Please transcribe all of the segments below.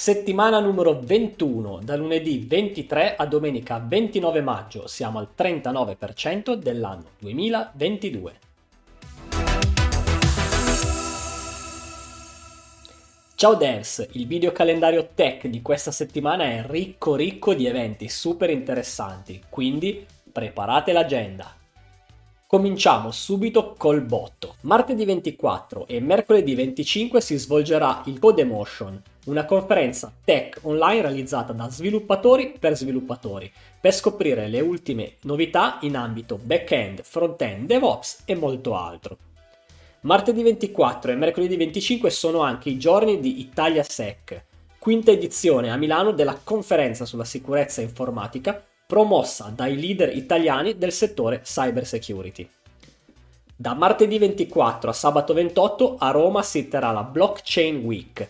Settimana numero 21, da lunedì 23 a domenica 29 maggio, siamo al 39% dell'anno 2022. Ciao devs, il video calendario tech di questa settimana è ricco ricco di eventi super interessanti, quindi preparate l'agenda. Cominciamo subito col botto. Martedì 24 e mercoledì 25 si svolgerà il Codemotion, una conferenza tech online realizzata da sviluppatori per sviluppatori, per scoprire le ultime novità in ambito back-end, front-end, DevOps e molto altro. Martedì 24 e mercoledì 25 sono anche i giorni di Italia Sec, quinta edizione a Milano della conferenza sulla sicurezza informatica promossa dai leader italiani del settore cyber security. Da martedì 24 a sabato 28 a Roma si terrà la Blockchain Week,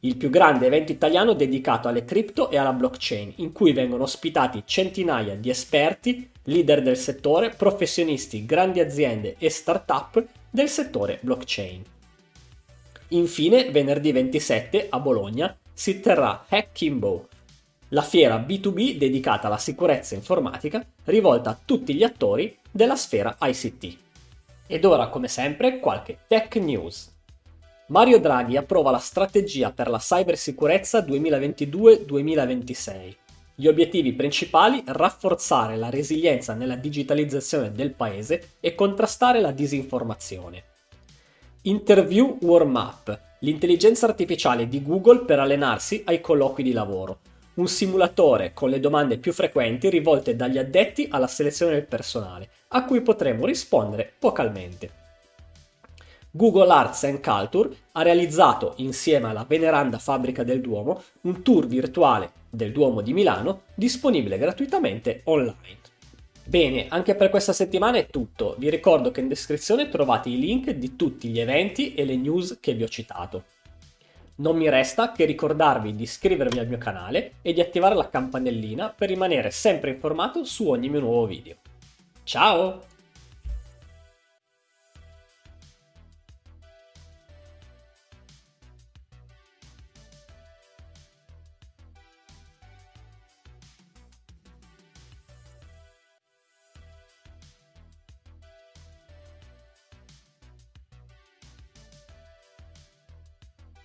il più grande evento italiano dedicato alle cripto e alla blockchain, in cui vengono ospitati centinaia di esperti, leader del settore, professionisti, grandi aziende e start-up del settore blockchain. Infine, venerdì 27 a Bologna si terrà Hackimbo, la fiera B2B dedicata alla sicurezza informatica rivolta a tutti gli attori della sfera ICT. Ed ora, come sempre, qualche tech news. Mario Draghi approva la strategia per la cybersicurezza 2022-2026. Gli obiettivi principali rafforzare la resilienza nella digitalizzazione del paese e contrastare la disinformazione. Interview Warm Up, l'intelligenza artificiale di Google per allenarsi ai colloqui di lavoro. Un simulatore con le domande più frequenti rivolte dagli addetti alla selezione del personale, a cui potremo rispondere vocalmente. Google Arts and Culture ha realizzato, insieme alla veneranda fabbrica del Duomo, un tour virtuale del Duomo di Milano disponibile gratuitamente online. Bene, anche per questa settimana è tutto. Vi ricordo che in descrizione trovate i link di tutti gli eventi e le news che vi ho citato. Non mi resta che ricordarvi di iscrivervi al mio canale e di attivare la campanellina per rimanere sempre informato su ogni mio nuovo video. Ciao!